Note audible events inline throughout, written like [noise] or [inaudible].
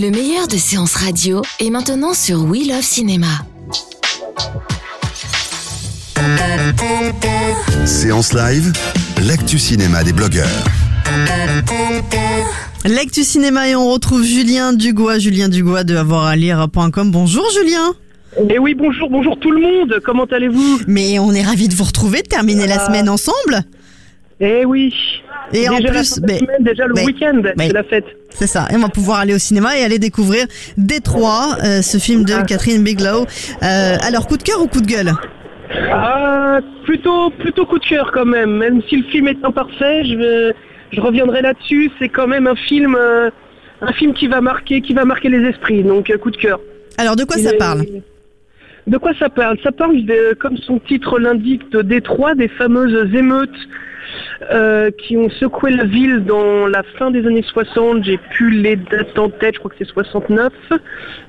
Le meilleur de séances radio est maintenant sur We Love Cinéma. Séance live, l'actu cinéma des blogueurs. L'actu cinéma et on retrouve Julien Dugois, Julien Dugois de avoiralire.com. Bonjour Julien. Et oui, bonjour, bonjour tout le monde, comment allez-vous? Mais on est ravis de vous retrouver, de terminer la Ah. semaine ensemble. Eh oui Et déjà en plus, de mais- semaine, déjà le mais- week-end, c'est la fête. C'est ça. Et on va pouvoir aller au cinéma et aller découvrir Détroit, euh, ce film de Ah. Catherine Bigelow. Euh, alors, coup de cœur ou coup de gueule? Ah, plutôt, plutôt coup de cœur quand même, même si le film est imparfait, je, je reviendrai là-dessus, c'est quand même un film, euh, un film qui va marquer, qui va marquer les esprits, donc coup de cœur. Alors, de quoi ça parle? De quoi ça parle? Ça parle, de, comme son titre l'indique, de Détroit, des fameuses émeutes euh, qui ont secoué la ville dans la fin des années 60. J'ai plus les dates en tête, je crois que c'est 69,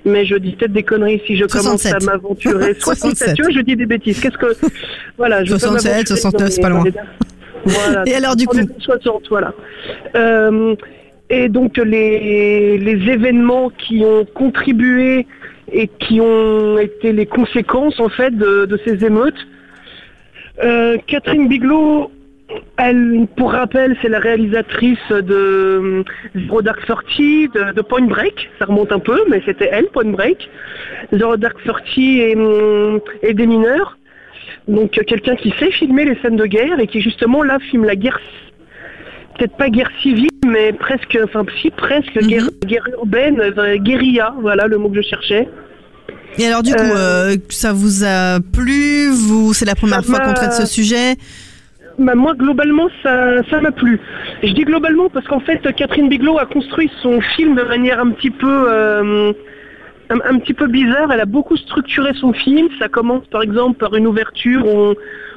mais je dis peut-être des conneries si je commence 67. à m'aventurer. 67, tu vois, je dis des bêtises. Qu'est-ce que... Voilà, je veux pas 67, m'aventurer 69, dans c'est pas loin. Voilà. [laughs] Et alors, du coup années 60, voilà. Euh, et donc les, les événements qui ont contribué et qui ont été les conséquences en fait de, de ces émeutes. Euh, Catherine Bigelow, elle, pour rappel, c'est la réalisatrice de euh, Zero Dark Thirty, de, de Point Break. Ça remonte un peu, mais c'était elle, Point Break. Zero Dark Thirty et, hum, et des mineurs. Donc euh, quelqu'un qui sait filmer les scènes de guerre et qui justement là filme la guerre, peut-être pas guerre civile, mais presque, enfin si presque Mhm. guerre, guerre urbaine, euh, guérilla, voilà le mot que je cherchais. Et alors, du coup, Euh, euh, ça vous a plu? Vous, c'est la première fois qu'on traite ce sujet? Bah, moi, globalement, ça, m'a plu. Je dis globalement parce qu'en fait, Catherine Bigelow a construit son film de manière un petit peu, euh, un, petit peu bizarre. Elle a beaucoup structuré son film. Ça commence, par exemple, par une ouverture où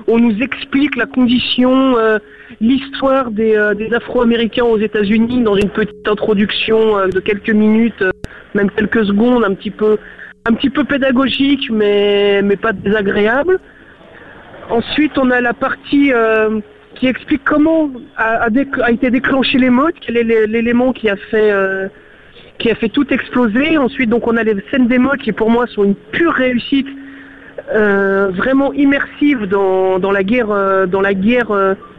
on, nous explique la condition, euh, l'histoire des, euh, des Afro-Américains aux États-Unis dans une petite introduction de quelques minutes, même quelques secondes, un petit peu, un petit peu pédagogique, mais, mais pas désagréable. Ensuite, on a la partie euh, qui explique comment a, été déclenché l'émeute, quel est l'é- l'élément qui a fait euh, qui a fait tout exploser. Ensuite, donc on a les scènes d'émeute qui pour moi sont une pure réussite, euh, vraiment immersive dans, dans la guerre, dans la guerre,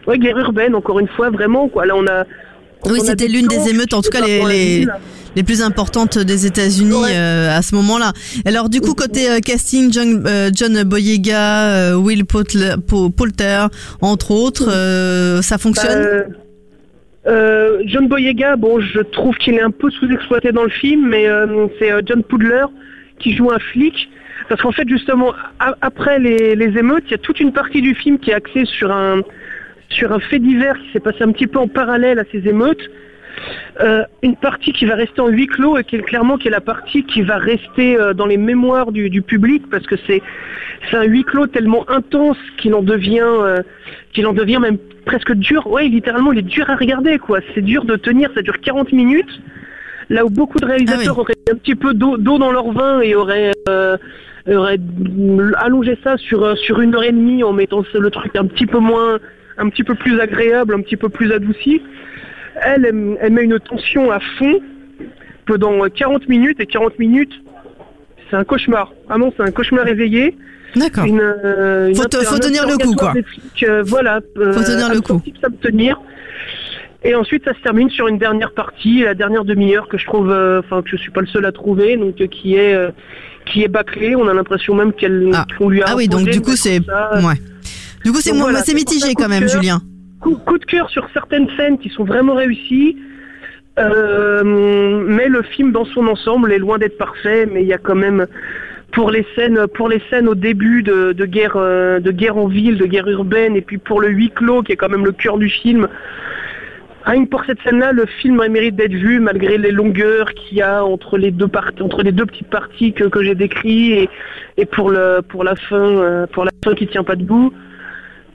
ouais, guerre urbaine. Encore une fois, vraiment quoi. Là, on a Oui, c'était l'une des émeutes, en tout cas les, les, les plus importantes des États-Unis Ouais. euh, à ce moment-là. Alors du coup, côté euh, casting, John, euh, John Boyega, euh, Will Poulter, Po- Poulter, entre autres, euh, ça fonctionne? Euh, euh, John Boyega, bon, je trouve qu'il est un peu sous-exploité dans le film, mais euh, c'est euh, John Pudler qui joue un flic. Parce qu'en fait, justement, après les, les émeutes, il y a toute une partie du film qui est axée sur un, sur un fait divers qui s'est passé un petit peu en parallèle à ces émeutes. Euh, une partie qui va rester en huis clos et qui est clairement qui est la partie qui va rester euh, dans les mémoires du, du public parce que c'est un huis clos tellement intense qu'il en devient euh, qu'il en devient même presque dur. Ouais, littéralement, il est dur à regarder quoi. C'est dur de tenir, ça dure 40 minutes. Là où beaucoup de réalisateurs Ah auraient un petit peu d'eau dans leur vin et auraient auraient allongé ça sur sur une heure et demie en mettant le truc un petit peu moins un petit peu plus agréable, un petit peu plus adouci. Elle, elle, elle met une tension à fond pendant 40 minutes et 40 minutes, c'est un cauchemar. Vraiment, c'est un cauchemar éveillé. D'accord. Une, euh, une Faut tenir le coup, quoi. euh, voilà. Faut tenir le coup. Tenir. Et ensuite, ça se termine sur une dernière partie, la dernière demi-heure que je trouve, euh, enfin que je suis pas le seul à trouver, donc euh, qui est euh, qui est bâclée. On a l'impression même qu'elle Ah. qu'on lui a. Ah oui, donc du coup c'est ouais. Du coup c'est voilà, mitigé quand même, cœur. Julien. coup, coup de cœur sur certaines scènes qui sont vraiment réussies. Euh, mais le film dans son ensemble est loin d'être parfait, mais il y a quand même pour les scènes, pour les scènes au début de, de guerre, euh, de guerre en ville, de guerre urbaine, et puis pour le huis clos qui est quand même le cœur du film. Rien que pour cette scène-là, le film mérite d'être vu malgré les longueurs qu'il y a entre les deux parties, entre les deux petites parties que, que j'ai décrites et, et pour le pour la fin, euh, pour la fin qui tient pas debout.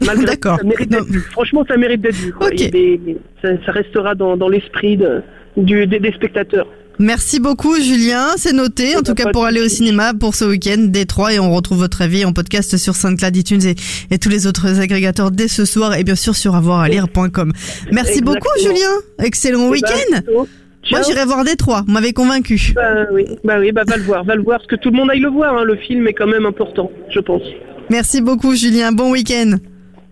Malgré [laughs] D'accord. ça mérite d'être vu. Franchement, ça mérite d'être vu. quoi. Ok. Il y a des- ça, ça restera dans, dans l'esprit de- du, des, des spectateurs. Merci beaucoup Julien, c'est noté. En tout cas pour aller au cinéma pour ce week-end Détroit et on retrouve votre avis en podcast sur SoundCloud, iTunes et, et tous les autres agrégateurs dès ce soir et bien sûr sur avoiralire.com. Merci beaucoup. Julien, excellent Eh ben, week-end. Moi j'irai voir Détroit, vous m'avez convaincu. Bah oui, bah oui, bah va le voir, va le voir, parce que tout le monde aille le voir. hein. Le film est quand même important, je pense. Merci beaucoup Julien, bon week-end.